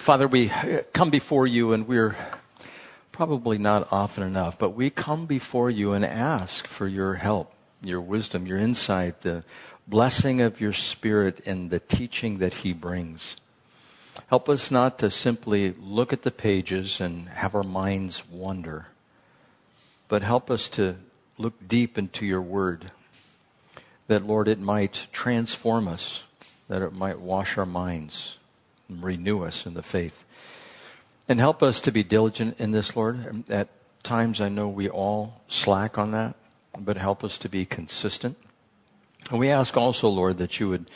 Father, we come before you and we're probably not often enough, but we come before you and ask for your help, your wisdom, your insight, the blessing of your spirit and the teaching that he brings. Help us not to simply look at the pages and have our minds wander, but help us to look deep into your word, that, Lord, it might transform us, that it might wash our minds and renew us in the faith. And help us to be diligent in this, Lord. At times, I know we all slack on that, but help us to be consistent. And we ask also, Lord, that you would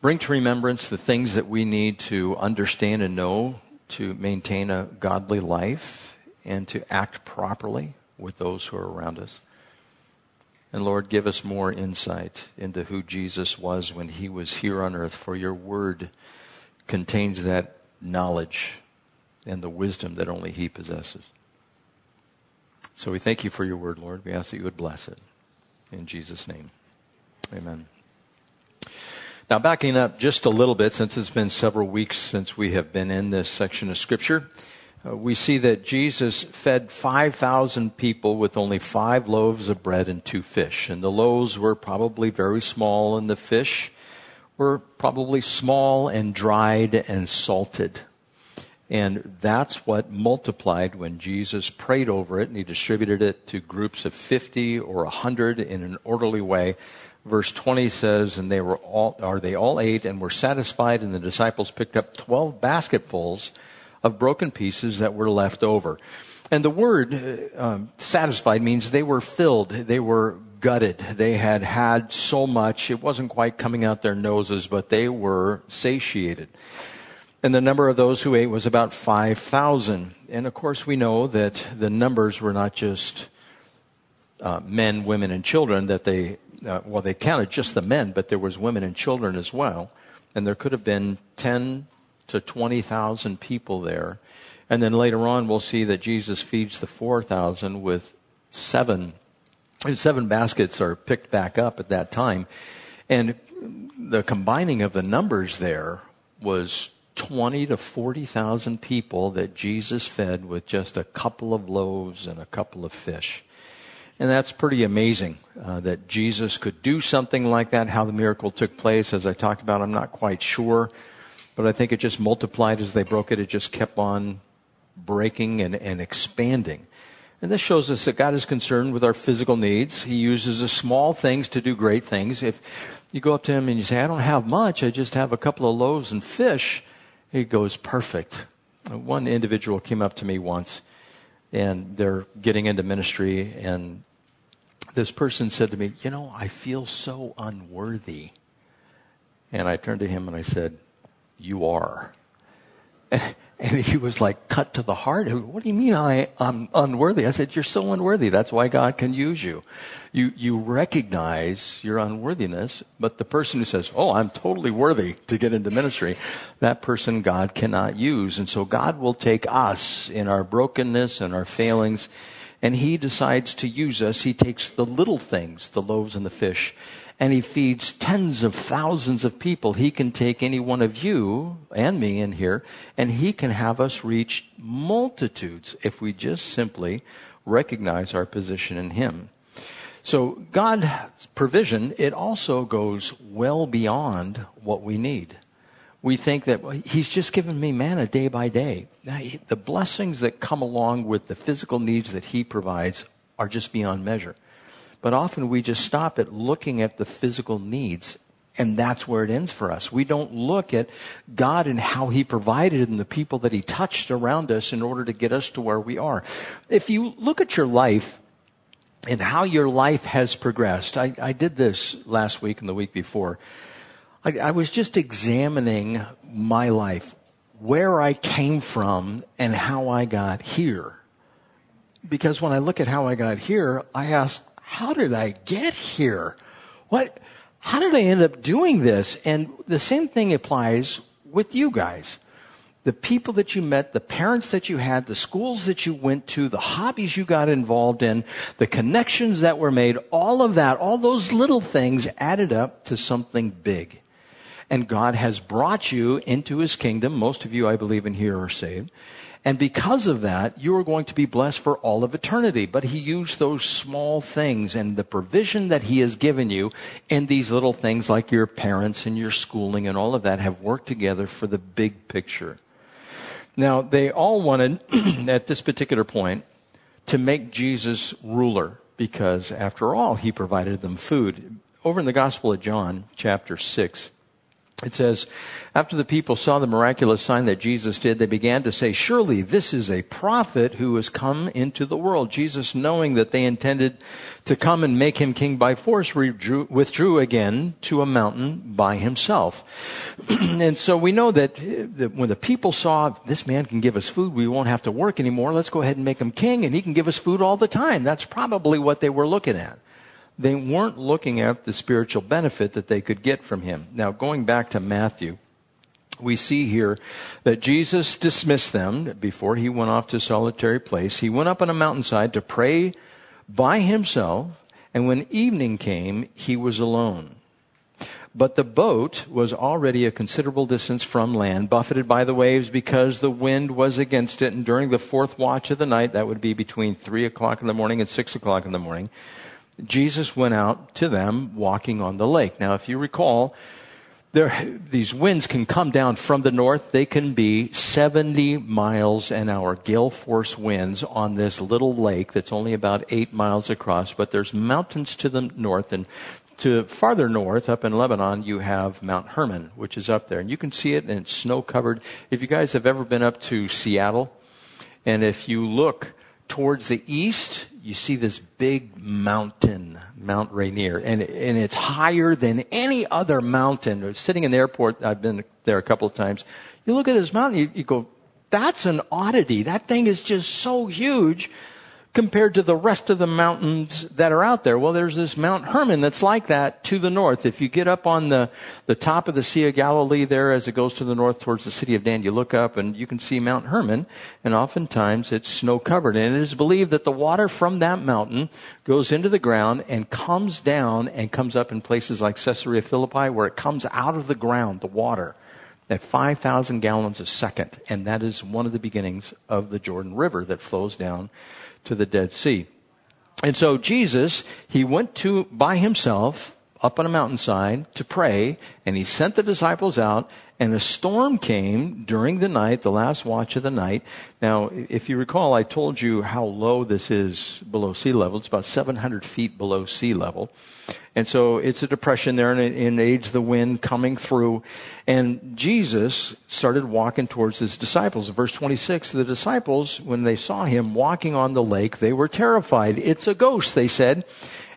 bring to remembrance the things that we need to understand and know to maintain a godly life and to act properly with those who are around us. And Lord, give us more insight into who Jesus was when he was here on earth, for your word contains that knowledge and the wisdom that only he possesses. So we thank you for your word, Lord. We ask that you would bless it. In Jesus' name. Amen. Now, backing up just a little bit, since it's been several weeks since we have been in this section of Scripture, uh, we see that Jesus fed 5,000 people with only five loaves of bread and two fish. And the loaves were probably very small, and the fish were probably small and dried and salted. And that's what multiplied when Jesus prayed over it and he distributed it to groups of 50 or 100 in an orderly way. Verse 20 says, and they were all, or they all ate and were satisfied and the disciples picked up 12 basketfuls of broken pieces that were left over. And the word uh, um, satisfied means they were filled, they were gutted. They had had so much, it wasn't quite coming out their noses, but they were satiated. And the number of those who ate was about 5,000. And of course, we know that the numbers were not just uh, men, women, and children, that they, uh, well, they counted just the men, but there was women and children as well. And there could have been 10 to 20,000 people there. And then later on, we'll see that Jesus feeds the 4,000 with seven, seven baskets are picked back up at that time. And the combining of the numbers there was 20 to 40,000 people that Jesus fed with just a couple of loaves and a couple of fish. And that's pretty amazing uh, that Jesus could do something like that. How the miracle took place, as I talked about, I'm not quite sure. But I think it just multiplied as they broke it. It just kept on breaking and, and expanding. And this shows us that God is concerned with our physical needs. He uses the small things to do great things. If you go up to him and you say, I don't have much, I just have a couple of loaves and fish, he goes, perfect. One individual came up to me once and they're getting into ministry and this person said to me, you know, I feel so unworthy. And I turned to him and I said, you are. he was like cut to the heart. What do you mean I, I'm unworthy? I said, you're so unworthy. That's why God can use you. You, you recognize your unworthiness, but the person who says, oh, I'm totally worthy to get into ministry, that person God cannot use. And so God will take us in our brokenness and our failings, and he decides to use us. He takes the little things, the loaves and the fish, and he feeds tens of thousands of people. He can take any one of you and me in here and he can have us reach multitudes if we just simply recognize our position in him. So God's provision, it also goes well beyond what we need. We think that he's just given me manna day by day. The blessings that come along with the physical needs that he provides are just beyond measure. But often we just stop at looking at the physical needs and that's where it ends for us. We don't look at God and how He provided and the people that He touched around us in order to get us to where we are. If you look at your life and how your life has progressed, I, I did this last week and the week before. I, I was just examining my life, where I came from and how I got here. Because when I look at how I got here, I ask, how did I get here? What, how did I end up doing this? And the same thing applies with you guys. The people that you met, the parents that you had, the schools that you went to, the hobbies you got involved in, the connections that were made, all of that, all those little things added up to something big. and God has brought you into his kingdom. Most of you, I believe, in here are saved. And because of that, you are going to be blessed for all of eternity. But he used those small things and the provision that he has given you in these little things like your parents and your schooling and all of that have worked together for the big picture. Now, they all wanted, at this particular point, to make Jesus ruler because after all, he provided them food. Over in the Gospel of John, chapter 6, it says, after the people saw the miraculous sign that Jesus did, they began to say, surely this is a prophet who has come into the world. Jesus, knowing that they intended to come and make him king by force, withdrew, again to a mountain by himself. and so we know that, eh, that when the people saw this man can give us food, we won't have to work anymore. Let's go ahead and make him king and he can give us food all the time. That's probably what they were looking at they weren't looking at the spiritual benefit that they could get from him. Now, going back to Matthew, we see here that Jesus dismissed them before he went off to a solitary place. He went up on a mountainside to pray by himself, and when evening came, he was alone. But the boat was already a considerable distance from land, buffeted by the waves because the wind was against it. And during the fourth watch of the night, that would be between three o'clock in the morning and six o'clock in the morning, Jesus went out to them walking on the lake. Now, if you recall, there, these winds can come down from the north. They can be 70 miles an hour, gale force winds on this little lake that's only about eight miles across, but there's mountains to the north and to farther north, up in Lebanon, you have Mount Hermon, which is up there. And you can see it and it's snow covered. If you guys have ever been up to Seattle, and if you look towards the east, you see this big mountain, Mount Rainier, and, and it's higher than any other mountain. Sitting in the airport, I've been there a couple of times. You look at this mountain, you, you go, that's an oddity. That thing is just so huge compared to the rest of the mountains that are out there. Well, there's this Mount Hermon that's like that to the north. If you get up on the, the top of the Sea of Galilee there as it goes to the north towards the city of Dan, you look up and you can see Mount Hermon, and oftentimes it's snow covered. And it is believed that the water from that mountain goes into the ground and comes down and comes up in places like Caesarea Philippi where it comes out of the ground, the water at 5,000 gallons a second. And that is one of the beginnings of the Jordan River that flows down to the Dead Sea. And so Jesus, he went to by himself up on a mountainside to pray, and he sent the disciples out, and a storm came during the night, the last watch of the night. Now, if you recall, I told you how low this is below sea level. It's about 700 feet below sea level. And so it's a depression there and it, aids the wind coming through. And Jesus started walking towards his disciples. verse 26, the disciples, when they saw him walking on the lake, they were terrified. It's a ghost, they said,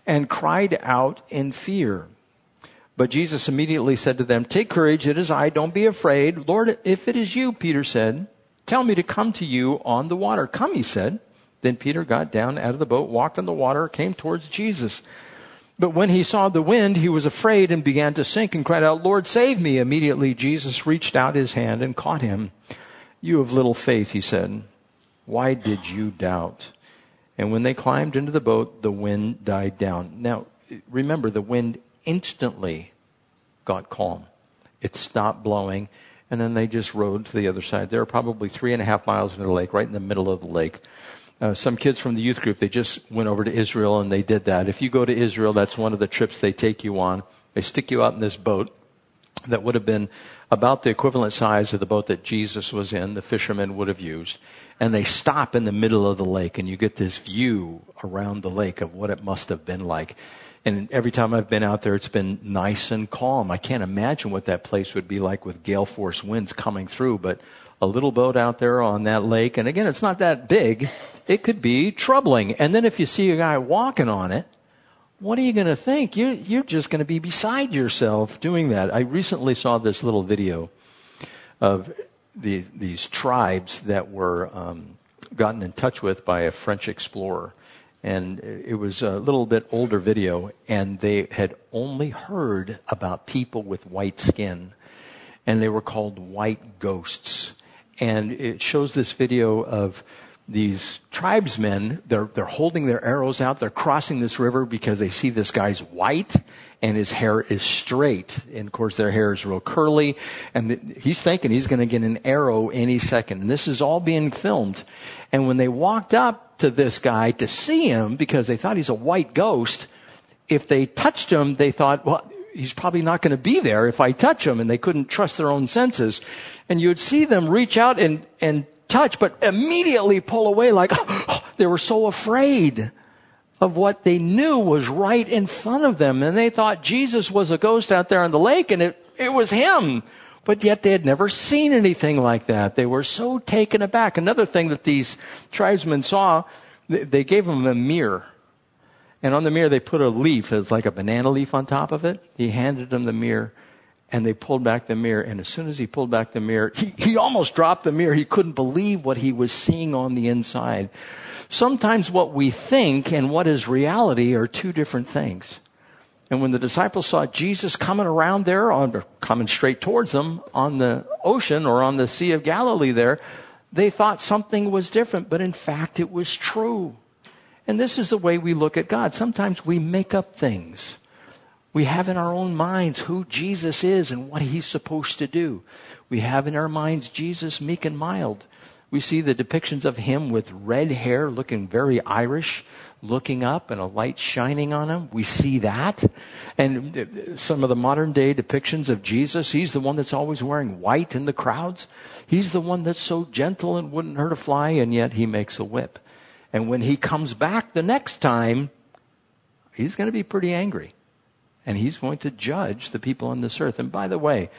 and cried out in fear. But Jesus immediately said to them, Take courage, it is I, don't be afraid. Lord, if it is you, Peter said, tell me to come to you on the water. Come, he said. Then Peter got down out of the boat, walked on the water, came towards Jesus. But when he saw the wind, he was afraid and began to sink and cried out, Lord, save me. Immediately Jesus reached out his hand and caught him. You have little faith, he said. Why did you doubt? And when they climbed into the boat, the wind died down. Now, remember, the wind instantly got calm. It stopped blowing, and then they just rowed to the other side. They were probably three and a half miles into the lake, right in the middle of the lake uh, some kids from the youth group, they just went over to Israel and they did that. If you go to Israel, that's one of the trips they take you on. They stick you out in this boat that would have been about the equivalent size of the boat that Jesus was in, the fishermen would have used. And they stop in the middle of the lake and you get this view around the lake of what it must have been like. And every time I've been out there, it's been nice and calm. I can't imagine what that place would be like with gale force winds coming through, but a little boat out there on that lake. And again, it's not that big. It could be troubling. And then if you see a guy walking on it, what are you going to think? You're, you're just going to be beside yourself doing that. I recently saw this little video of the, these tribes that were um, gotten in touch with by a French explorer. And it was a little bit older video, and they had only heard about people with white skin, and they were called white ghosts and it shows this video of these tribesmen, they're, they're holding their arrows out. They're crossing this river because they see this guy's white and his hair is straight. And of course their hair is real curly. And the, he's thinking he's going to get an arrow any second. And this is all being filmed. And when they walked up to this guy to see him because they thought he's a white ghost, if they touched him, they thought, well, he's probably not going to be there if I touch him. And they couldn't trust their own senses. And you would see them reach out and, and touch, but immediately pull away like they were so afraid of what they knew was right in front of them. And they thought Jesus was a ghost out there on the lake and it, it was him. But yet they had never seen anything like that. They were so taken aback. Another thing that these tribesmen saw, they gave him a mirror. And on the mirror they put a leaf, it's like a banana leaf on top of it. He handed them the mirror and they pulled back the mirror. And as soon as he pulled back the mirror, he, he almost dropped the mirror. He couldn't believe what he was seeing on the inside. Sometimes what we think and what is reality are two different things. And when the disciples saw Jesus coming around there, on, coming straight towards them on the ocean or on the Sea of Galilee there, they thought something was different, but in fact it was true. And this is the way we look at God. Sometimes we make up things. We have in our own minds who Jesus is and what he's supposed to do. We have in our minds Jesus meek and mild. We see the depictions of him with red hair looking very Irish, looking up and a light shining on him. We see that. And some of the modern day depictions of Jesus, he's the one that's always wearing white in the crowds. He's the one that's so gentle and wouldn't hurt a fly, and yet he makes a whip. And when he comes back the next time, he's going to be pretty angry and he's going to judge the people on this earth. And by the way,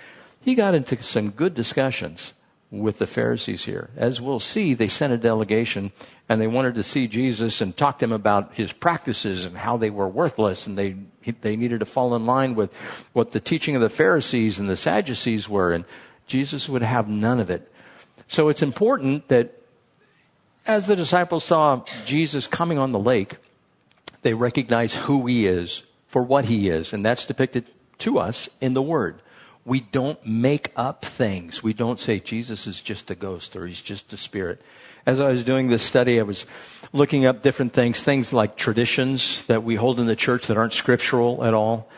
he got into some good discussions with the Pharisees here. As we'll see, they sent a delegation and they wanted to see Jesus and talk to him about his practices and how they were worthless and they, they needed to fall in line with what the teaching of the Pharisees and the Sadducees were and Jesus would have none of it. So it's important that as the disciples saw Jesus coming on the lake, they recognize who he is for what he is, and that's depicted to us in the Word. We don't make up things. We don't say Jesus is just a ghost or he's just a spirit. As I was doing this study, I was looking up different things, things like traditions that we hold in the church that aren't scriptural at all.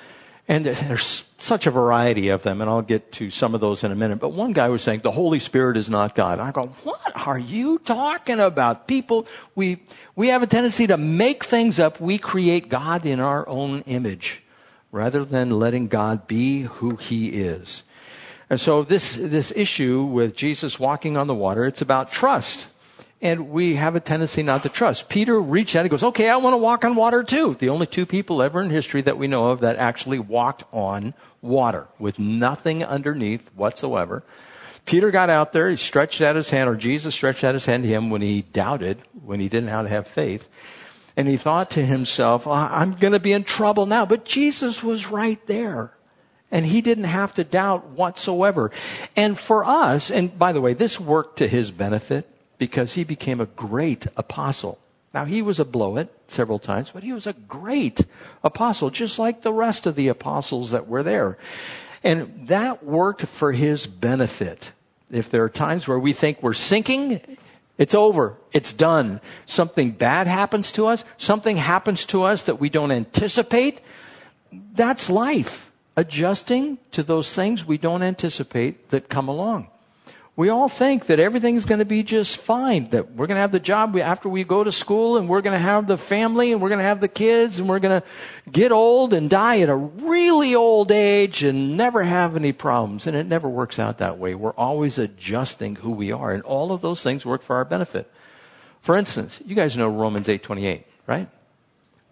And there's such a variety of them, and I'll get to some of those in a minute. But one guy was saying the Holy Spirit is not God. And I go, what are you talking about? People, we, we have a tendency to make things up. We create God in our own image rather than letting God be who he is. And so this, this issue with Jesus walking on the water, it's about trust. And we have a tendency not to trust. Peter reached out and goes, okay, I want to walk on water too. The only two people ever in history that we know of that actually walked on water with nothing underneath whatsoever. Peter got out there, he stretched out his hand, or Jesus stretched out his hand to him when he doubted, when he didn't have to have faith. And he thought to himself, I'm going to be in trouble now. But Jesus was right there. And he didn't have to doubt whatsoever. And for us, and by the way, this worked to his benefit because he became a great apostle. Now, he was a blow it several times, but he was a great apostle, just like the rest of the apostles that were there. And that worked for his benefit. If there are times where we think we're sinking, it's over. It's done. Something bad happens to us. Something happens to us that we don't anticipate. That's life. Adjusting to those things we don't anticipate that come along we all think that everything's going to be just fine, that we're going to have the job after we go to school and we're going to have the family and we're going to have the kids and we're going to get old and die at a really old age and never have any problems. And it never works out that way. We're always adjusting who we are and all of those things work for our benefit. For instance, you guys know Romans 8:28, right?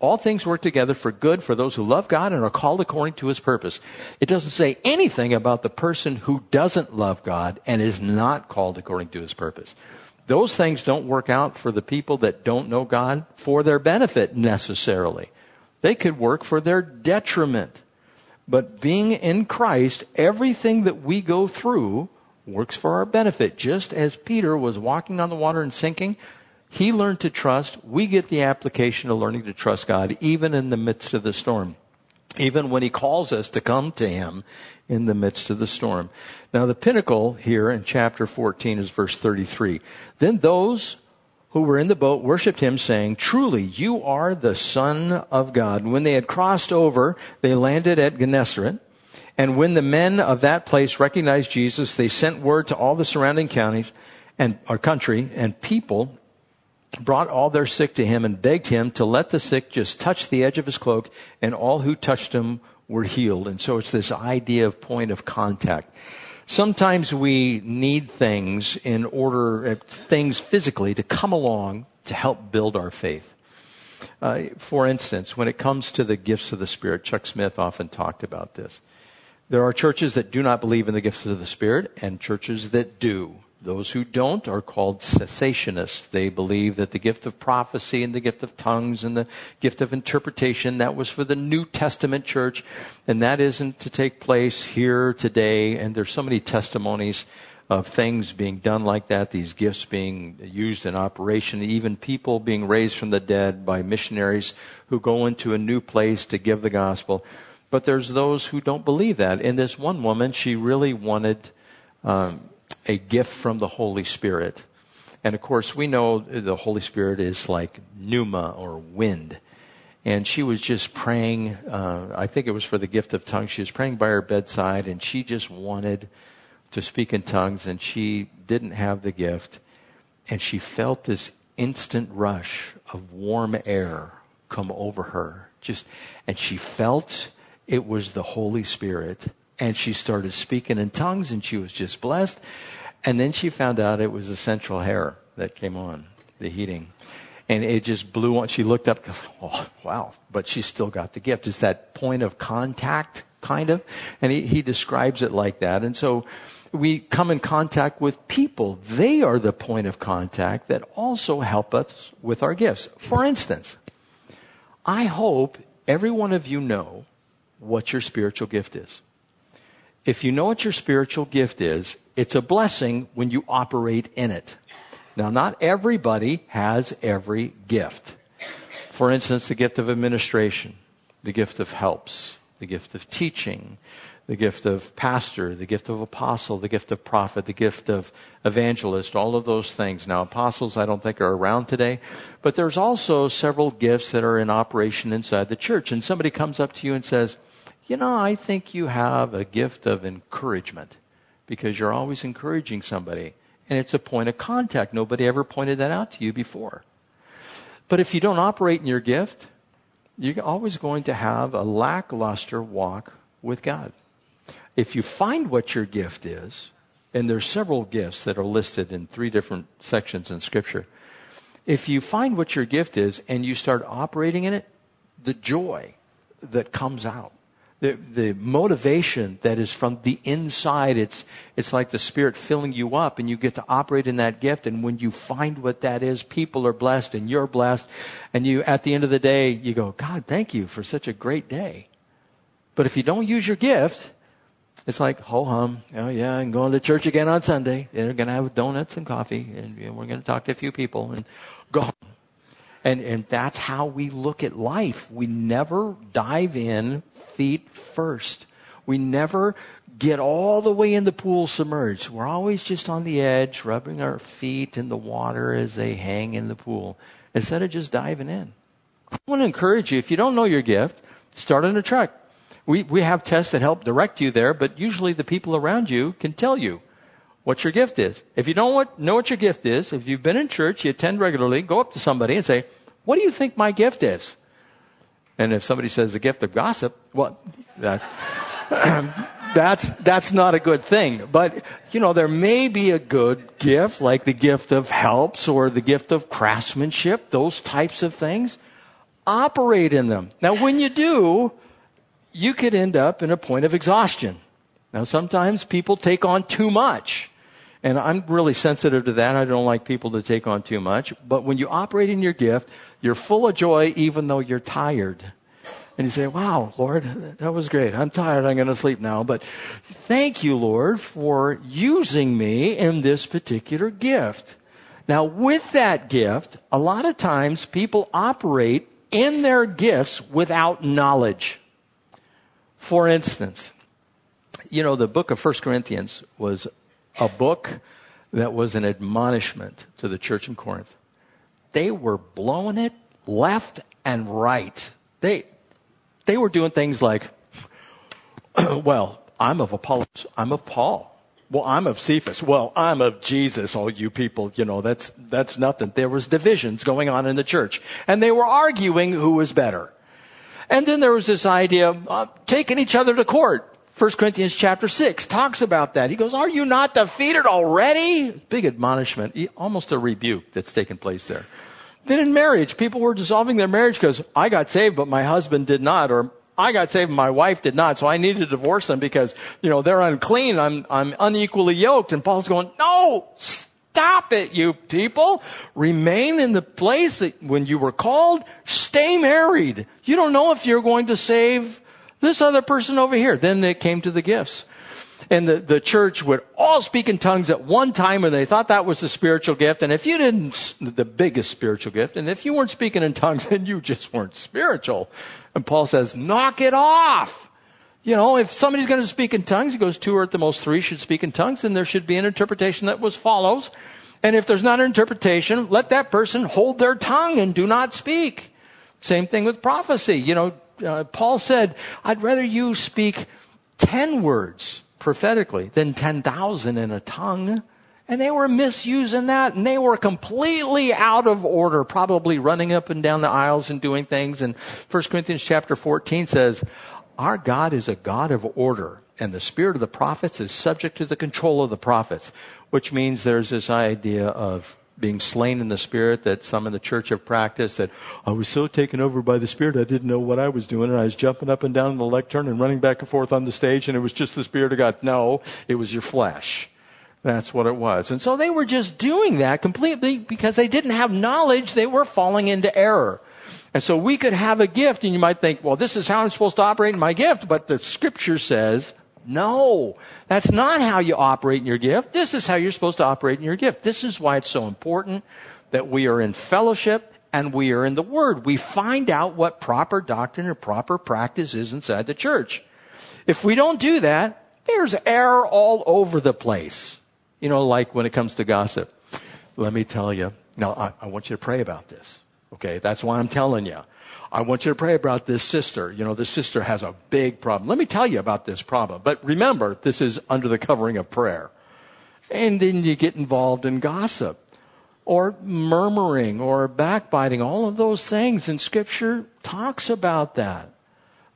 All things work together for good for those who love God and are called according to his purpose. It doesn't say anything about the person who doesn't love God and is not called according to his purpose. Those things don't work out for the people that don't know God for their benefit necessarily. They could work for their detriment. But being in Christ, everything that we go through works for our benefit. Just as Peter was walking on the water and sinking, he learned to trust. We get the application of learning to trust God even in the midst of the storm. Even when he calls us to come to him in the midst of the storm. Now the pinnacle here in chapter 14 is verse 33. Then those who were in the boat worshiped him, saying, Truly, you are the Son of God. When they had crossed over, they landed at Gennesaret. And when the men of that place recognized Jesus, they sent word to all the surrounding counties and our country and people brought all their sick to him and begged him to let the sick just touch the edge of his cloak and all who touched him were healed. And so it's this idea of point of contact. Sometimes we need things in order, uh, things physically to come along to help build our faith. Uh, for instance, when it comes to the gifts of the Spirit, Chuck Smith often talked about this. There are churches that do not believe in the gifts of the Spirit and churches that do. Those who don't are called cessationists. They believe that the gift of prophecy and the gift of tongues and the gift of interpretation, that was for the New Testament church, and that isn't to take place here today. And there's so many testimonies of things being done like that, these gifts being used in operation, even people being raised from the dead by missionaries who go into a new place to give the gospel. But there's those who don't believe that. And this one woman, she really wanted um, a gift from the Holy Spirit. And of course, we know the Holy Spirit is like pneuma or wind. And she was just praying, uh, I think it was for the gift of tongues. She was praying by her bedside and she just wanted to speak in tongues and she didn't have the gift. And she felt this instant rush of warm air come over her. Just, and she felt it was the Holy Spirit and she started speaking in tongues and she was just blessed. And then she found out it was the central hair that came on, the heating. And it just blew on. She looked up, oh, wow, but she still got the gift. It's that point of contact, kind of. And he, he describes it like that. And so we come in contact with people. They are the point of contact that also help us with our gifts. For instance, I hope every one of you know what your spiritual gift is if you know what your spiritual gift is, it's a blessing when you operate in it. Now, not everybody has every gift. For instance, the gift of administration, the gift of helps, the gift of teaching, the gift of pastor, the gift of apostle, the gift of prophet, the gift of evangelist, all of those things. Now, apostles I don't think are around today, but there's also several gifts that are in operation inside the church. And somebody comes up to you and says, you know, I think you have a gift of encouragement because you're always encouraging somebody. And it's a point of contact. Nobody ever pointed that out to you before. But if you don't operate in your gift, you're always going to have a lackluster walk with God. If you find what your gift is, and there's several gifts that are listed in three different sections in scripture. If you find what your gift is and you start operating in it, the joy that comes out the, the motivation that is from the inside. It's, it's like the Spirit filling you up and you get to operate in that gift. And when you find what that is, people are blessed and you're blessed. And you, at the end of the day, you go, God, thank you for such a great day. But if you don't use your gift, it's like, ho hum. Oh yeah, I'm going to church again on Sunday. They're going to have donuts and coffee and we're going to talk to a few people and go home. And, and that's how we look at life. We never dive in feet first. We never get all the way in the pool submerged. We're always just on the edge, rubbing our feet in the water as they hang in the pool, instead of just diving in. I want to encourage you, if you don't know your gift, start on a trek. We, we have tests that help direct you there, but usually the people around you can tell you what your gift is. If you don't know what your gift is, if you've been in church, you attend regularly, go up to somebody and say, what do you think my gift is? And if somebody says the gift of gossip, well, that's, that's, that's not a good thing. But, you know, there may be a good gift, like the gift of helps or the gift of craftsmanship, those types of things. Operate in them. Now, when you do, you could end up in a point of exhaustion. Now, sometimes people take on too much. And I'm really sensitive to that. I don't like people to take on too much. But when you operate in your gift, you're full of joy even though you're tired. And you say, wow, Lord, that was great. I'm tired. I'm going to sleep now. But thank you, Lord, for using me in this particular gift. Now, with that gift, a lot of times people operate in their gifts without knowledge. For instance, you know, the book of First Corinthians was a book that was an admonishment to the church in Corinth. they were blowing it left and right. They, they were doing things like, well, I'm of Apollos, I'm of Paul. Well, I'm of Cephas. Well, I'm of Jesus. All you people, you know, that's, that's nothing. There was divisions going on in the church. And they were arguing who was better. And then there was this idea of taking each other to court. 1 Corinthians chapter 6 talks about that. He goes, Are you not defeated already? Big admonishment, almost a rebuke that's taken place there. Then in marriage, people were dissolving their marriage because I got saved, but my husband did not, or I got saved, and my wife did not, so I need to divorce them because, you know, they're unclean, I'm, I'm unequally yoked. And Paul's going, no, stop it, you people. Remain in the place that when you were called, stay married. You don't know if you're going to save this other person over here. Then they came to the gifts. And the, the church would all speak in tongues at one time and they thought that was the spiritual gift. And if you didn't, the biggest spiritual gift, and if you weren't speaking in tongues, then you just weren't spiritual. And Paul says, knock it off. You know, if somebody's going to speak in tongues, he goes two or at the most three should speak in tongues, then there should be an interpretation that was follows. And if there's not an interpretation, let that person hold their tongue and do not speak. Same thing with prophecy. You know, uh, Paul said, I'd rather you speak 10 words prophetically than 10,000 in a tongue. And they were misusing that and they were completely out of order, probably running up and down the aisles and doing things. And 1 Corinthians chapter 14 says, our God is a God of order and the spirit of the prophets is subject to the control of the prophets, which means there's this idea of being slain in the spirit that some in the church have practiced that I was so taken over by the spirit I didn't know what I was doing and I was jumping up and down in the lectern and running back and forth on the stage and it was just the spirit of God. No, it was your flesh. That's what it was. And so they were just doing that completely because they didn't have knowledge. They were falling into error. And so we could have a gift and you might think, well, this is how I'm supposed to operate in my gift. But the scripture says no, that's not how you operate in your gift. This is how you're supposed to operate in your gift. This is why it's so important that we are in fellowship and we are in the Word. We find out what proper doctrine or proper practice is inside the church. If we don't do that, there's error all over the place. You know, like when it comes to gossip. Let me tell you. Now, I, I want you to pray about this. Okay, that's why I'm telling you. I want you to pray about this sister. You know, this sister has a big problem. Let me tell you about this problem. But remember, this is under the covering of prayer. And then you get involved in gossip or murmuring or backbiting. All of those things in scripture talks about that.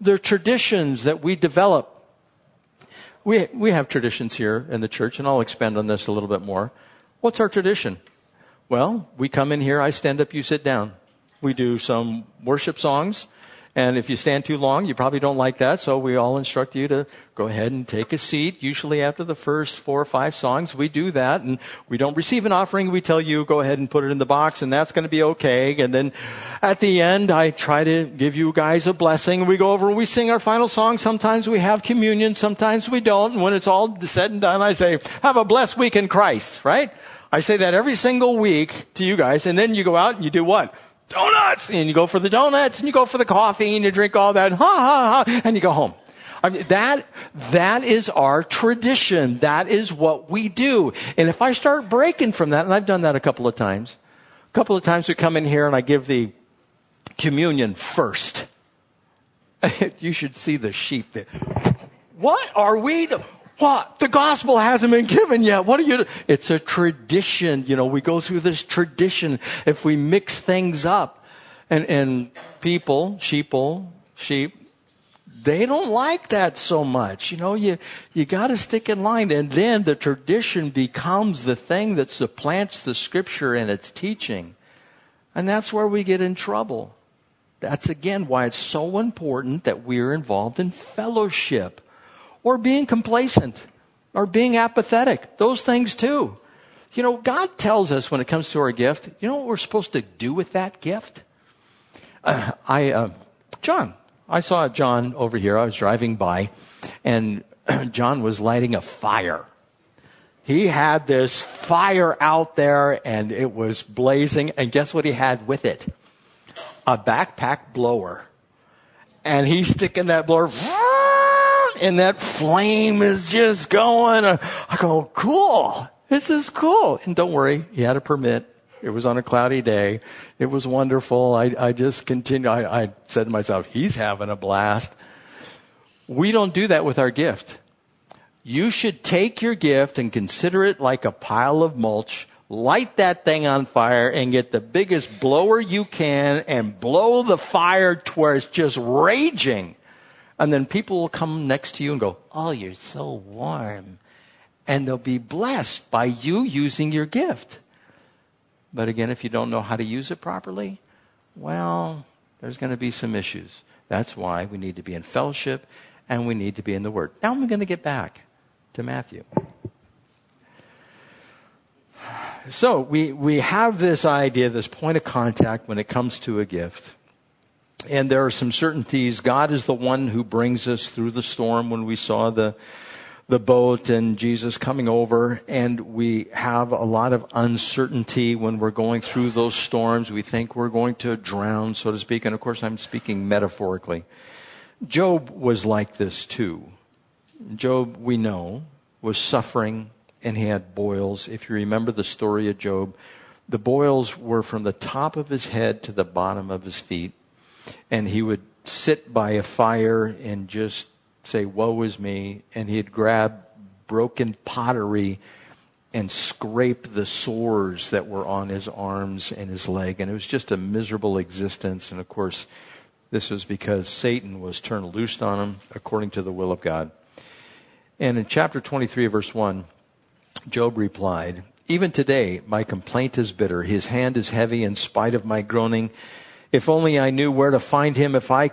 They're traditions that we develop. We, we have traditions here in the church, and I'll expand on this a little bit more. What's our tradition? Well, we come in here, I stand up, you sit down. We do some worship songs. And if you stand too long, you probably don't like that. So we all instruct you to go ahead and take a seat. Usually after the first four or five songs, we do that. And we don't receive an offering. We tell you, go ahead and put it in the box and that's going to be okay. And then at the end, I try to give you guys a blessing. We go over and we sing our final song. Sometimes we have communion. Sometimes we don't. And when it's all said and done, I say, have a blessed week in Christ, right? I say that every single week to you guys. And then you go out and you do what? Donuts! And you go for the donuts and you go for the coffee and you drink all that, ha ha ha, and you go home. I mean, that, that is our tradition. That is what we do. And if I start breaking from that, and I've done that a couple of times, a couple of times we come in here and I give the communion first. you should see the sheep that, what are we? What? The gospel hasn't been given yet. What are you? It's a tradition. You know, we go through this tradition. If we mix things up and, and people, sheeple, sheep, they don't like that so much. You know, you, you gotta stick in line. And then the tradition becomes the thing that supplants the scripture and its teaching. And that's where we get in trouble. That's again why it's so important that we're involved in fellowship or being complacent or being apathetic. Those things too. You know, God tells us when it comes to our gift, you know what we're supposed to do with that gift? Uh, I, uh, John, I saw John over here. I was driving by and John was lighting a fire. He had this fire out there and it was blazing. And guess what he had with it? A backpack blower. And he's sticking that blower and that flame is just going. I go, cool. This is cool. And don't worry, he had a permit. It was on a cloudy day. It was wonderful. I, I just continued. I, I said to myself, he's having a blast. We don't do that with our gift. You should take your gift and consider it like a pile of mulch light that thing on fire and get the biggest blower you can and blow the fire to where it's just raging. And then people will come next to you and go, Oh, you're so warm. And they'll be blessed by you using your gift. But again, if you don't know how to use it properly, well, there's going to be some issues. That's why we need to be in fellowship and we need to be in the Word. Now I'm going to get back to Matthew so we, we have this idea, this point of contact when it comes to a gift. And there are some certainties. God is the one who brings us through the storm when we saw the, the boat and Jesus coming over. And we have a lot of uncertainty when we're going through those storms. We think we're going to drown, so to speak. And of course, I'm speaking metaphorically. Job was like this too. Job, we know, was suffering and he had boils. If you remember the story of Job, the boils were from the top of his head to the bottom of his feet. And he would sit by a fire and just say, Woe is me. And he'd grab broken pottery and scrape the sores that were on his arms and his leg. And it was just a miserable existence. And of course, this was because Satan was turned loose on him according to the will of God. And in chapter 23, verse 1, Job replied, Even today my complaint is bitter. His hand is heavy in spite of my groaning. If only I knew where to find him. If I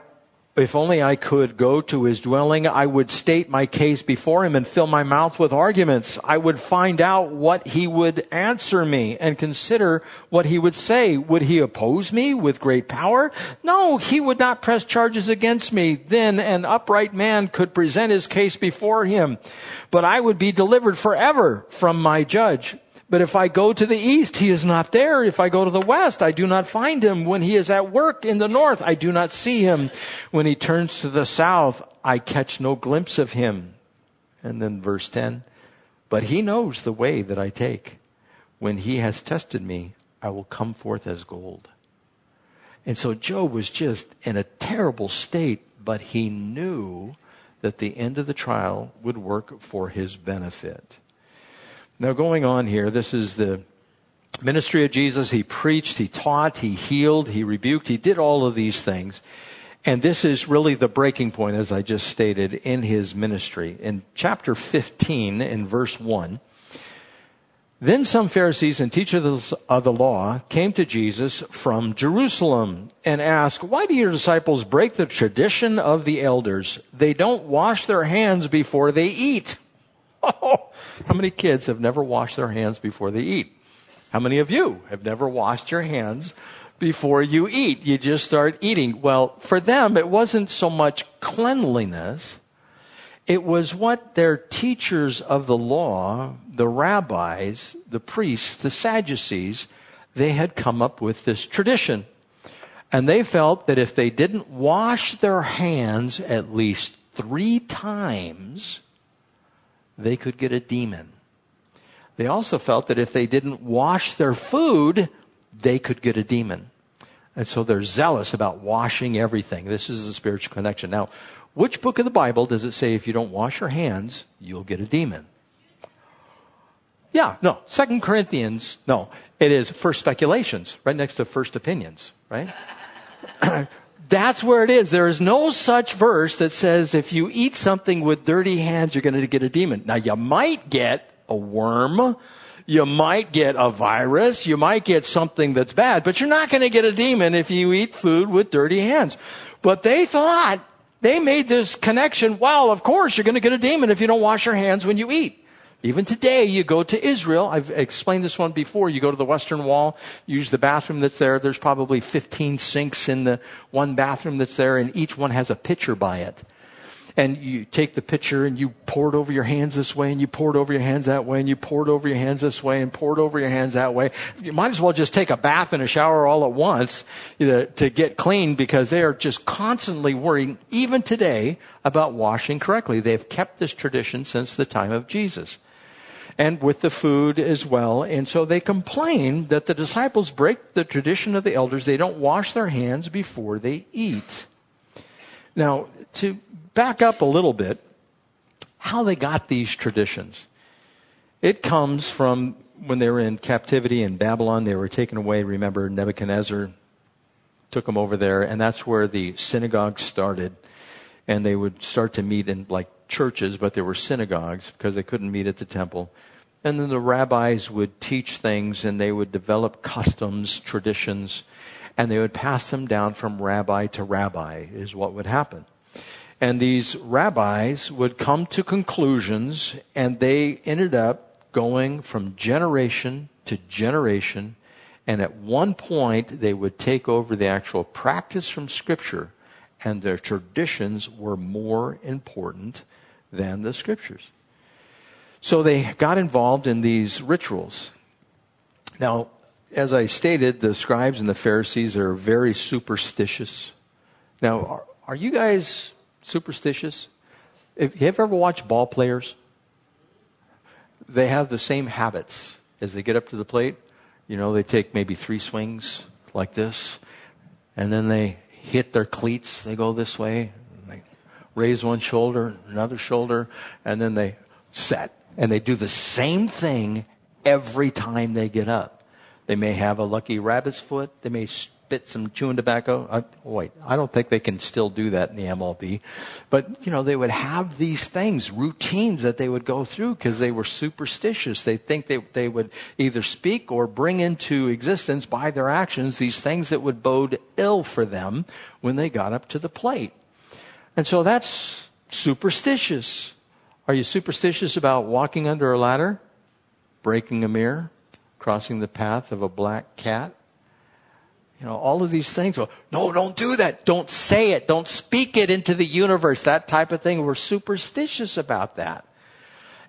if only I could go to his dwelling, I would state my case before him and fill my mouth with arguments. I would find out what he would answer me and consider what he would say. Would he oppose me with great power? No, he would not press charges against me. Then an upright man could present his case before him, but I would be delivered forever from my judge. But if I go to the east, he is not there. If I go to the west, I do not find him. When he is at work in the north, I do not see him. When he turns to the south, I catch no glimpse of him. And then verse 10 But he knows the way that I take. When he has tested me, I will come forth as gold. And so Job was just in a terrible state, but he knew that the end of the trial would work for his benefit. Now, going on here, this is the ministry of Jesus. He preached, he taught, he healed, he rebuked, he did all of these things. And this is really the breaking point, as I just stated, in his ministry. In chapter 15, in verse 1, then some Pharisees and teachers of the law came to Jesus from Jerusalem and asked, Why do your disciples break the tradition of the elders? They don't wash their hands before they eat. How many kids have never washed their hands before they eat? How many of you have never washed your hands before you eat? You just start eating. Well, for them, it wasn't so much cleanliness. It was what their teachers of the law, the rabbis, the priests, the Sadducees, they had come up with this tradition. And they felt that if they didn't wash their hands at least three times, they could get a demon. They also felt that if they didn't wash their food, they could get a demon. And so they're zealous about washing everything. This is a spiritual connection. Now, which book of the Bible does it say if you don't wash your hands, you'll get a demon? Yeah, no. Second Corinthians, no. It is first speculations, right next to first opinions, right? That's where it is. There is no such verse that says if you eat something with dirty hands, you're going to get a demon. Now you might get a worm. You might get a virus. You might get something that's bad, but you're not going to get a demon if you eat food with dirty hands. But they thought they made this connection. Well, of course you're going to get a demon if you don't wash your hands when you eat. Even today, you go to Israel. I've explained this one before. You go to the Western Wall, use the bathroom that's there. There's probably 15 sinks in the one bathroom that's there, and each one has a pitcher by it. And you take the pitcher and you pour it over your hands this way, and you pour it over your hands that way, and you pour it over your hands this way, and pour it over your hands that way. You might as well just take a bath and a shower all at once you know, to get clean because they are just constantly worrying, even today, about washing correctly. They've kept this tradition since the time of Jesus. And with the food as well. And so they complain that the disciples break the tradition of the elders. They don't wash their hands before they eat. Now, to back up a little bit, how they got these traditions. It comes from when they were in captivity in Babylon. They were taken away. Remember, Nebuchadnezzar took them over there, and that's where the synagogue started. And they would start to meet in like churches, but there were synagogues because they couldn't meet at the temple. And then the rabbis would teach things and they would develop customs, traditions, and they would pass them down from rabbi to rabbi, is what would happen. And these rabbis would come to conclusions and they ended up going from generation to generation. And at one point, they would take over the actual practice from Scripture, and their traditions were more important than the Scriptures. So they got involved in these rituals. Now, as I stated, the scribes and the Pharisees are very superstitious. Now, are, are you guys superstitious? Have you ever watched ball players? They have the same habits as they get up to the plate. You know, they take maybe three swings like this, and then they hit their cleats. They go this way, they raise one shoulder, another shoulder, and then they set. And they do the same thing every time they get up. They may have a lucky rabbit's foot. They may spit some chewing tobacco. I, wait, I don't think they can still do that in the MLB. But, you know, they would have these things, routines that they would go through because they were superstitious. They think they, they would either speak or bring into existence by their actions these things that would bode ill for them when they got up to the plate. And so that's superstitious. Are you superstitious about walking under a ladder, breaking a mirror, crossing the path of a black cat? You know, all of these things. Well, no, don't do that. Don't say it. Don't speak it into the universe. That type of thing. We're superstitious about that.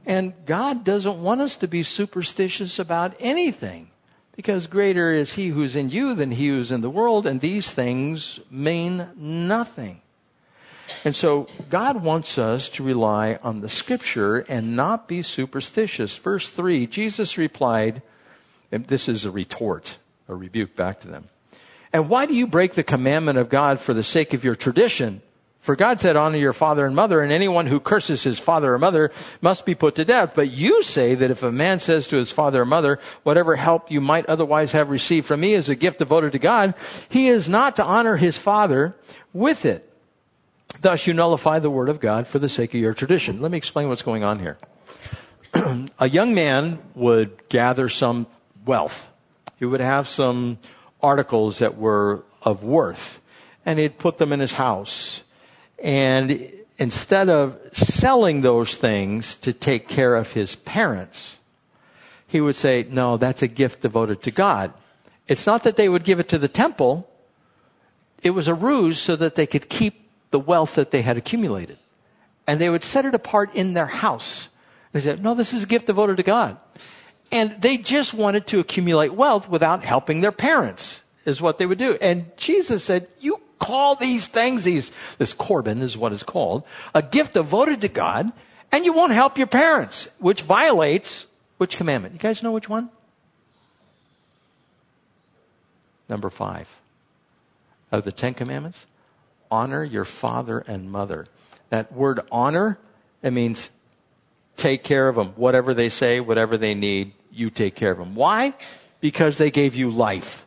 And God doesn't want us to be superstitious about anything because greater is He who's in you than He who's in the world, and these things mean nothing. And so God wants us to rely on the scripture and not be superstitious. Verse 3 Jesus replied, and this is a retort, a rebuke back to them. And why do you break the commandment of God for the sake of your tradition? For God said, honor your father and mother, and anyone who curses his father or mother must be put to death. But you say that if a man says to his father or mother, whatever help you might otherwise have received from me is a gift devoted to God, he is not to honor his father with it. Thus you nullify the word of God for the sake of your tradition. Let me explain what's going on here. a young man would gather some wealth. He would have some articles that were of worth and he'd put them in his house. And instead of selling those things to take care of his parents, he would say, no, that's a gift devoted to God. It's not that they would give it to the temple. It was a ruse so that they could keep the wealth that they had accumulated. And they would set it apart in their house. They said, no, this is a gift devoted to God. And they just wanted to accumulate wealth without helping their parents, is what they would do. And Jesus said, you call these things, these, this Corban is what it's called, a gift devoted to God, and you won't help your parents, which violates which commandment? You guys know which one? Number five. Out of the Ten Commandments, honor your father and mother. That word honor, it means take care of them. Whatever they say, whatever they need, you take care of them. Why? Because they gave you life.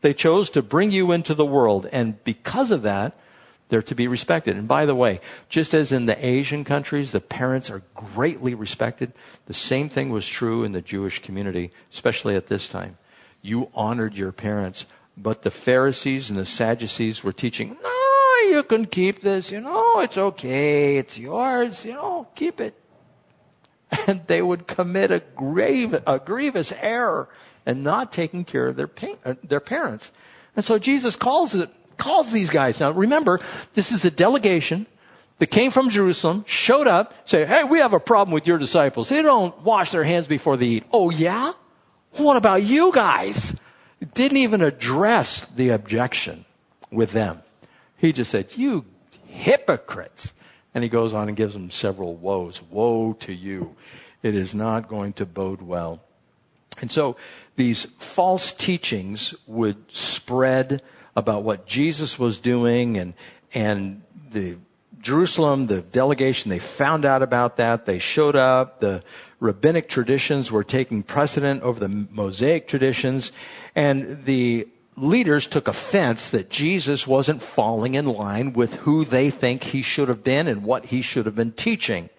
They chose to bring you into the world, and because of that, they're to be respected. And by the way, just as in the Asian countries, the parents are greatly respected, the same thing was true in the Jewish community, especially at this time. You honored your parents, but the Pharisees and the Sadducees were teaching, no, you can keep this, you know, it's okay, it's yours, you know, keep it and they would commit a grave, a grievous error in not taking care of their, uh, their parents. And so Jesus calls it, calls these guys. Now remember, this is a delegation that came from Jerusalem, showed up, say, hey, we have a problem with your disciples. They don't wash their hands before they eat. Oh yeah? What about you guys? Didn't even address the objection with them. He just said, you hypocrites. And he goes on and gives them several woes. Woe to you. It is not going to bode well. And so these false teachings would spread about what Jesus was doing and, and the Jerusalem, the delegation, they found out about that. They showed up. The rabbinic traditions were taking precedent over the Mosaic traditions. And the leaders took offense that Jesus wasn't falling in line with who they think he should have been and what he should have been teaching.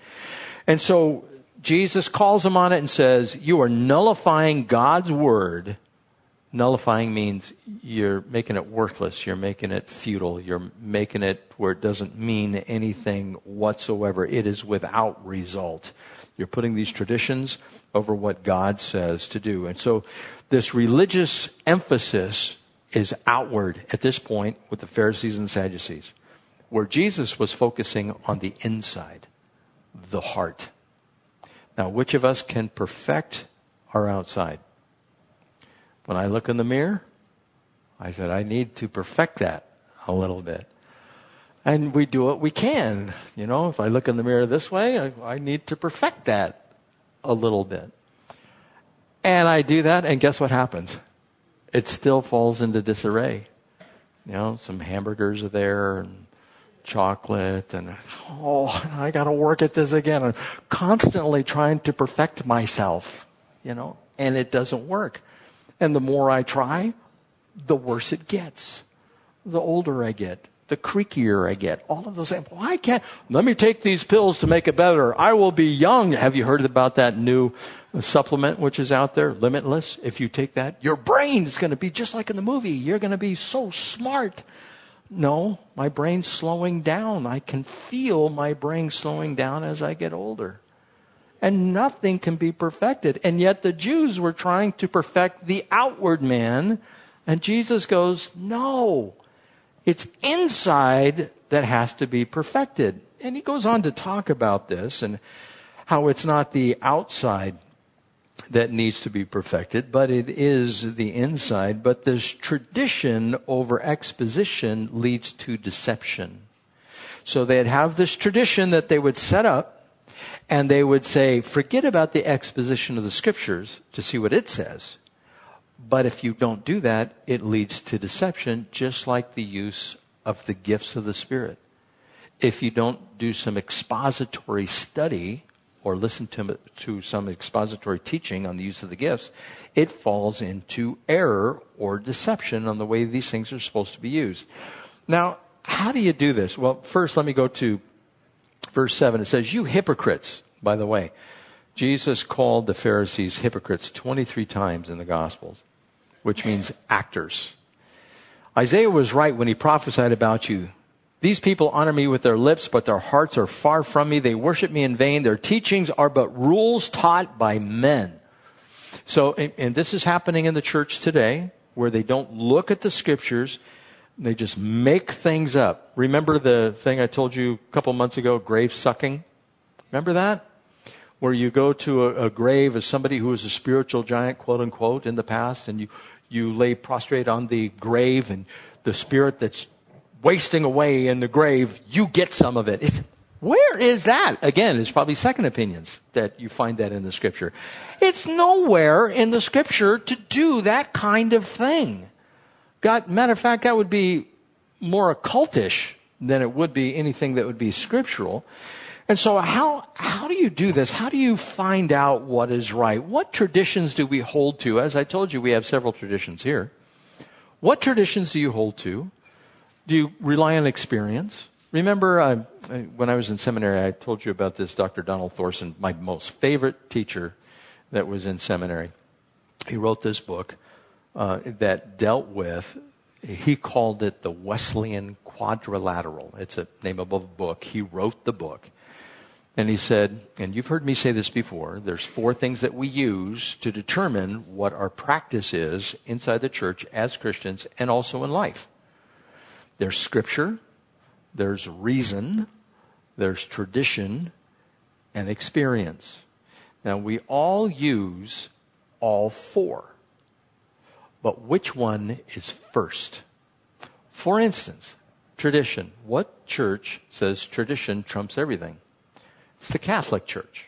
And so Jesus calls them on it and says, You are nullifying God's word. Nullifying means you're making it worthless, you're making it futile, you're making it where it doesn't mean anything whatsoever. It is without result. You're putting these traditions over what God says to do. And so this religious emphasis is outward at this point with the Pharisees and Sadducees, where Jesus was focusing on the inside, the heart. Now, which of us can perfect our outside? When I look in the mirror, I said, I need to perfect that a little bit. And we do what we can. You know, if I look in the mirror this way, I, I need to perfect that a little bit. And I do that, and guess what happens? It still falls into disarray. You know, some hamburgers are there and chocolate and, oh, I gotta work at this again. I'm constantly trying to perfect myself, you know, and it doesn't work. And the more I try, the worse it gets. The older I get, the creakier I get. All of those. Well, I can't. Let me take these pills to make it better. I will be young. Have you heard about that new supplement which is out there, Limitless? If you take that, your brain is going to be just like in the movie. You're going to be so smart. No, my brain's slowing down. I can feel my brain slowing down as I get older. And nothing can be perfected. And yet the Jews were trying to perfect the outward man. And Jesus goes, no, it's inside that has to be perfected. And he goes on to talk about this and how it's not the outside that needs to be perfected, but it is the inside. But this tradition over exposition leads to deception. So they'd have this tradition that they would set up and they would say, forget about the exposition of the scriptures to see what it says. But if you don't do that, it leads to deception, just like the use of the gifts of the Spirit. If you don't do some expository study or listen to, to some expository teaching on the use of the gifts, it falls into error or deception on the way these things are supposed to be used. Now, how do you do this? Well, first let me go to verse 7. It says, You hypocrites, by the way. Jesus called the Pharisees hypocrites 23 times in the Gospels which means actors. Isaiah was right when he prophesied about you. These people honor me with their lips, but their hearts are far from me. They worship me in vain. Their teachings are but rules taught by men. So, and this is happening in the church today, where they don't look at the scriptures, they just make things up. Remember the thing I told you a couple months ago, grave sucking? Remember that? Where you go to a, a grave as somebody who was a spiritual giant, quote unquote, in the past, and you you lay prostrate on the grave and the spirit that's wasting away in the grave, you get some of it. It's, where is that? Again, it's probably second opinions that you find that in the scripture. It's nowhere in the scripture to do that kind of thing. God, matter of fact, that would be more occultish than it would be anything that would be scriptural. And so how, how do you do this? How do you find out what is right? What traditions do we hold to? As I told you, we have several traditions here. What traditions do you hold to? Do you rely on experience? Remember, uh, when I was in seminary, I told you about this Dr. Donald Thorsen, my most favorite teacher that was in seminary. He wrote this book uh, that dealt with, he called it the Wesleyan Quadrilateral. It's a name of a book. He wrote the book. And he said, and you've heard me say this before, there's four things that we use to determine what our practice is inside the church as Christians and also in life. There's scripture, there's reason, there's tradition, and experience. Now we all use all four. But which one is first? For instance, tradition. What church says tradition trumps everything? It's the Catholic Church.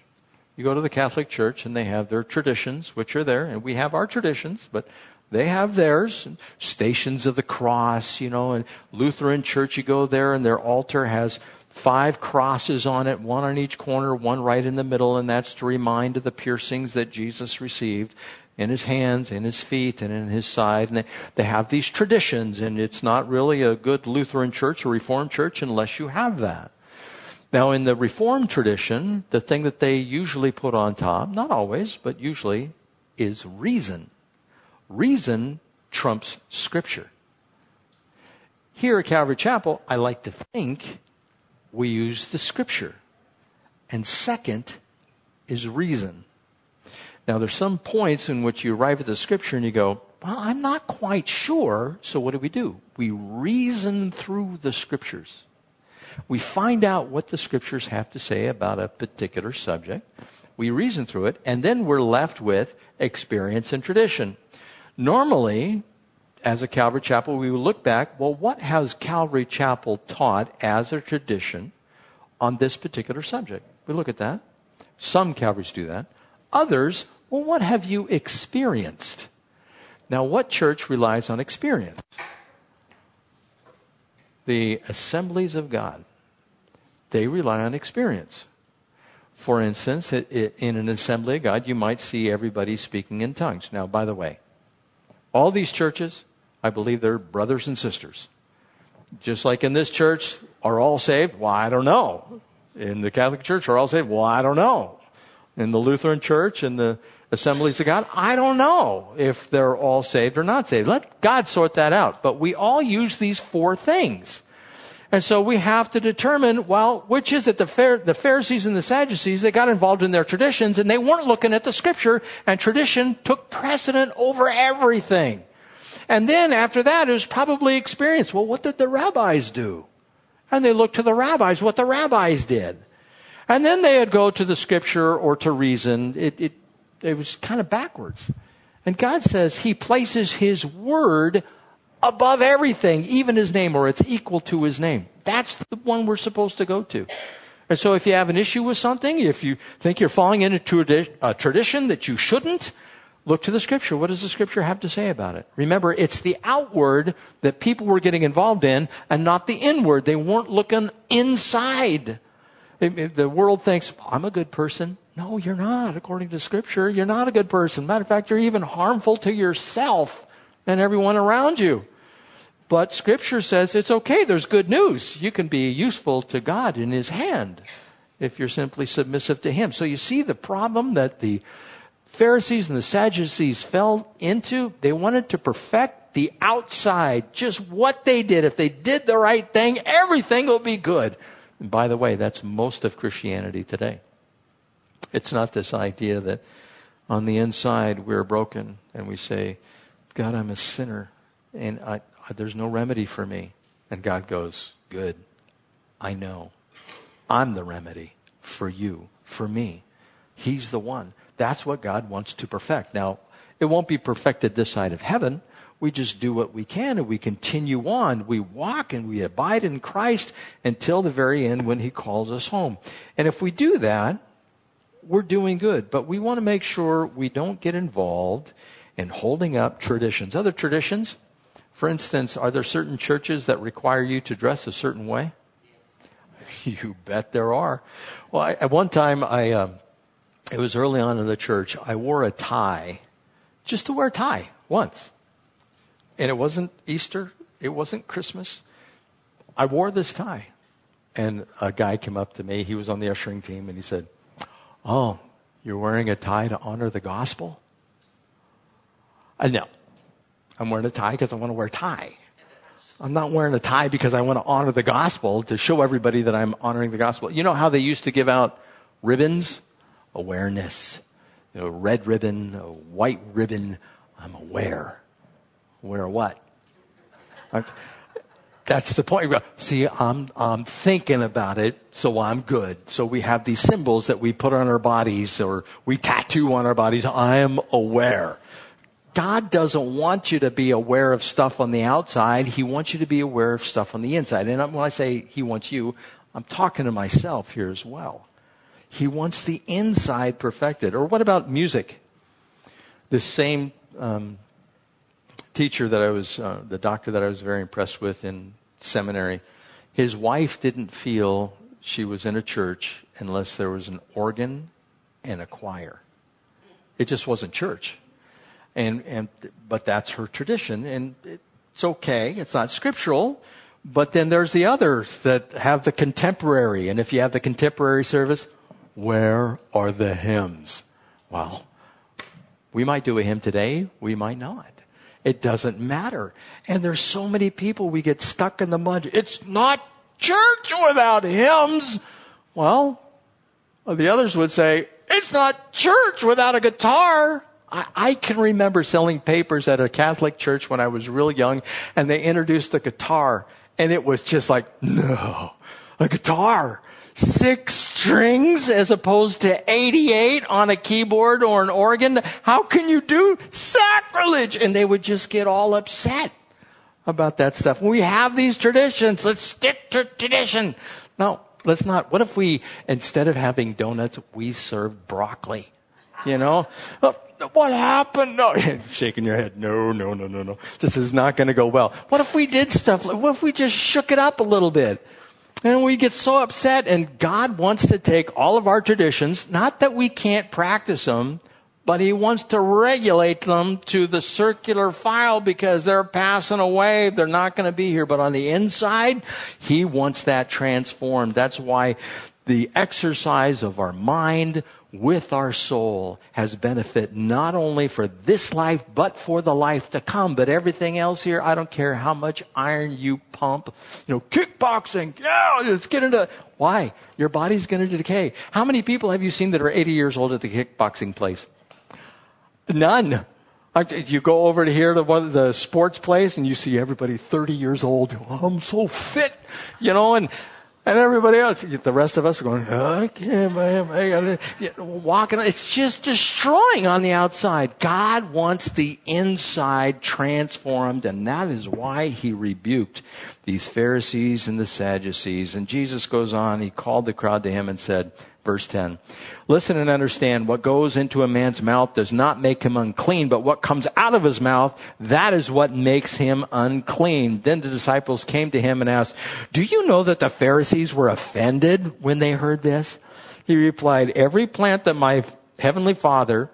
You go to the Catholic Church and they have their traditions, which are there, and we have our traditions, but they have theirs. Stations of the Cross, you know, and Lutheran Church, you go there and their altar has five crosses on it, one on each corner, one right in the middle, and that's to remind of the piercings that Jesus received in his hands, in his feet, and in his side. And they, they have these traditions, and it's not really a good Lutheran church or Reformed church unless you have that. Now, in the Reformed tradition, the thing that they usually put on top, not always, but usually, is reason. Reason trumps Scripture. Here at Calvary Chapel, I like to think we use the Scripture. And second is reason. Now, there's some points in which you arrive at the Scripture and you go, well, I'm not quite sure, so what do we do? We reason through the Scriptures. We find out what the Scriptures have to say about a particular subject. We reason through it, and then we're left with experience and tradition. Normally, as a Calvary Chapel, we will look back, well, what has Calvary Chapel taught as a tradition on this particular subject? We look at that. Some Calvaries do that. Others, well, what have you experienced? Now, what church relies on experience? The assemblies of God. They rely on experience. For instance, in an assembly of God, you might see everybody speaking in tongues. Now, by the way, all these churches, I believe they're brothers and sisters. Just like in this church, are all saved? Well, I don't know. In the Catholic Church, are all saved? Well, I don't know. In the Lutheran Church and the Assemblies of God, I don't know if they're all saved or not saved. Let God sort that out. But we all use these four things. And so we have to determine, well, which is it? The, Pharisees and the Sadducees, they got involved in their traditions and they weren't looking at the scripture and tradition took precedent over everything. And then after that, it was probably experience. Well, what did the rabbis do? And they looked to the rabbis, what the rabbis did. And then they'd go to the scripture or to reason. It, it, it was kind of backwards. And God says He places His word above everything, even his name, or it's equal to his name. That's the one we're supposed to go to. And so if you have an issue with something, if you think you're falling into a tradition that you shouldn't, look to the scripture. What does the scripture have to say about it? Remember, it's the outward that people were getting involved in and not the inward. They weren't looking inside. The world thinks, I'm a good person. No, you're not. According to scripture, you're not a good person. Matter of fact, you're even harmful to yourself and everyone around you. But scripture says it's okay. There's good news. You can be useful to God in his hand if you're simply submissive to him. So you see the problem that the Pharisees and the Sadducees fell into? They wanted to perfect the outside, just what they did. If they did the right thing, everything will be good. And by the way, that's most of Christianity today. It's not this idea that on the inside we're broken and we say, God, I'm a sinner and I, Uh, there's no remedy for me. And God goes, Good. I know. I'm the remedy for you, for me. He's the one. That's what God wants to perfect. Now, it won't be perfected this side of heaven. We just do what we can and we continue on. We walk and we abide in Christ until the very end when He calls us home. And if we do that, we're doing good. But we want to make sure we don't get involved in holding up traditions. Other traditions, for instance, are there certain churches that require you to dress a certain way? You bet there are. Well, I, at one time, I um, it was early on in the church. I wore a tie, just to wear a tie once, and it wasn't Easter. It wasn't Christmas. I wore this tie, and a guy came up to me. He was on the ushering team, and he said, "Oh, you're wearing a tie to honor the gospel?" I know. I'm wearing a tie because I want to wear a tie. I'm not wearing a tie because I want to honor the gospel to show everybody that I'm honoring the gospel. You know how they used to give out ribbons? Awareness. You know, red ribbon, a white ribbon. I'm aware. Aware of what? That's the point. See, I'm, I'm thinking about it, so I'm good. So we have these symbols that we put on our bodies or we tattoo on our bodies. I am aware. God doesn't want you to be aware of stuff on the outside. He wants you to be aware of stuff on the inside. And when I say He wants you, I'm talking to myself here as well. He wants the inside perfected. Or what about music? This same um, teacher that I was, uh, the doctor that I was very impressed with in seminary, his wife didn't feel she was in a church unless there was an organ and a choir. It just wasn't church. And, and, but that's her tradition and it's okay. It's not scriptural. But then there's the others that have the contemporary. And if you have the contemporary service, where are the hymns? Well, we might do a hymn today. We might not. It doesn't matter. And there's so many people we get stuck in the mud. It's not church without hymns. Well, the others would say, it's not church without a guitar. I, I, can remember selling papers at a Catholic church when I was real young and they introduced the guitar and it was just like, no, a guitar six strings as opposed to 88 on a keyboard or an organ. How can you do sacrilege? And they would just get all upset about that stuff. We have these traditions. Let's stick to tradition. No, let's not. What if we, instead of having donuts, we serve broccoli? You know? Uh, what happened? No, shaking your head. No, no, no, no, no. This is not going to go well. What if we did stuff? Like, What if we just shook it up a little bit? And we get so upset and God wants to take all of our traditions, not that we can't practice them, but he wants to regulate them to the circular file because they're passing away. They're not going to be here. But on the inside, he wants that transformed. That's why the exercise of our mind with our soul has benefit not only for this life, but for the life to come. But everything else here, I don't care how much iron you pump. You know, kickboxing, yeah, let's get into, why? Your body's going to decay. How many people have you seen that are 80 years old at the kickboxing place? None. You go over to here to one of the sports place and you see everybody 30 years old. Oh, I'm so fit, you know, and and everybody else, the rest of us are going, I can't, I walking. It's just destroying on the outside. God wants the inside transformed, and that is why he rebuked these Pharisees and the Sadducees. And Jesus goes on, he called the crowd to him and said, Verse 10. Listen and understand what goes into a man's mouth does not make him unclean, but what comes out of his mouth, that is what makes him unclean. Then the disciples came to him and asked, Do you know that the Pharisees were offended when they heard this? He replied, Every plant that my heavenly Father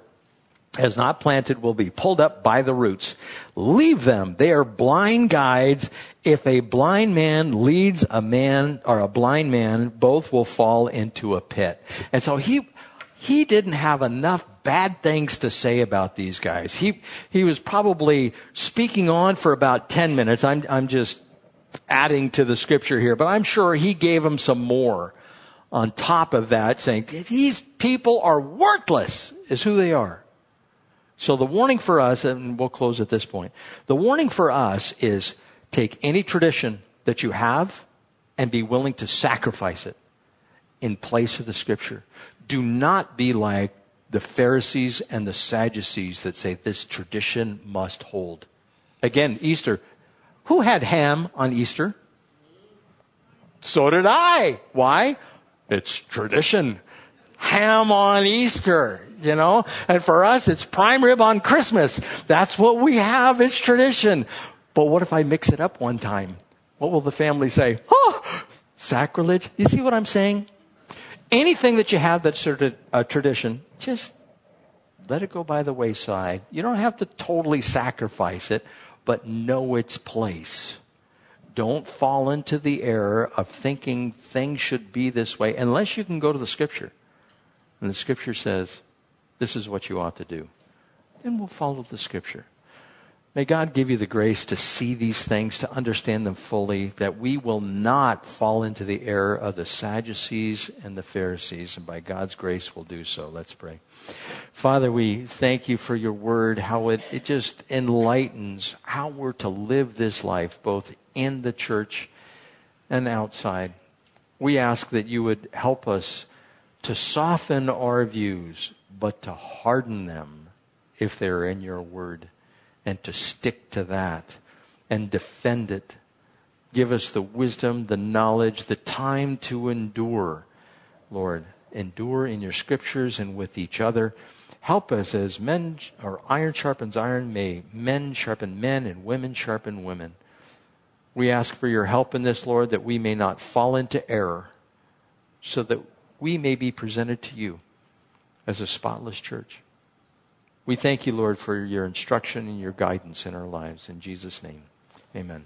has not planted will be pulled up by the roots. Leave them. They are blind guides. If a blind man leads a man or a blind man, both will fall into a pit. And so he, he didn't have enough bad things to say about these guys. He, he was probably speaking on for about 10 minutes. I'm, I'm just adding to the scripture here, but I'm sure he gave them some more on top of that saying, these people are worthless is who they are. So the warning for us, and we'll close at this point, the warning for us is take any tradition that you have and be willing to sacrifice it in place of the scripture. Do not be like the Pharisees and the Sadducees that say this tradition must hold. Again, Easter. Who had ham on Easter? So did I. Why? It's tradition. Ham on Easter you know? And for us, it's prime rib on Christmas. That's what we have. It's tradition. But what if I mix it up one time? What will the family say? Oh, sacrilege. You see what I'm saying? Anything that you have that's sort of a tradition, just let it go by the wayside. You don't have to totally sacrifice it, but know its place. Don't fall into the error of thinking things should be this way unless you can go to the scripture. And the scripture says, this is what you ought to do. Then we'll follow the scripture. May God give you the grace to see these things, to understand them fully, that we will not fall into the error of the Sadducees and the Pharisees, and by God's grace we'll do so. Let's pray. Father, we thank you for your word, how it, it just enlightens how we're to live this life, both in the church and outside. We ask that you would help us to soften our views but to harden them if they're in your word and to stick to that and defend it. Give us the wisdom, the knowledge, the time to endure, Lord, endure in your scriptures and with each other. Help us as men, or iron sharpens iron, may men sharpen men and women sharpen women. We ask for your help in this, Lord, that we may not fall into error, so that we may be presented to you as a spotless church. We thank you, Lord, for your instruction and your guidance in our lives. In Jesus' name, amen.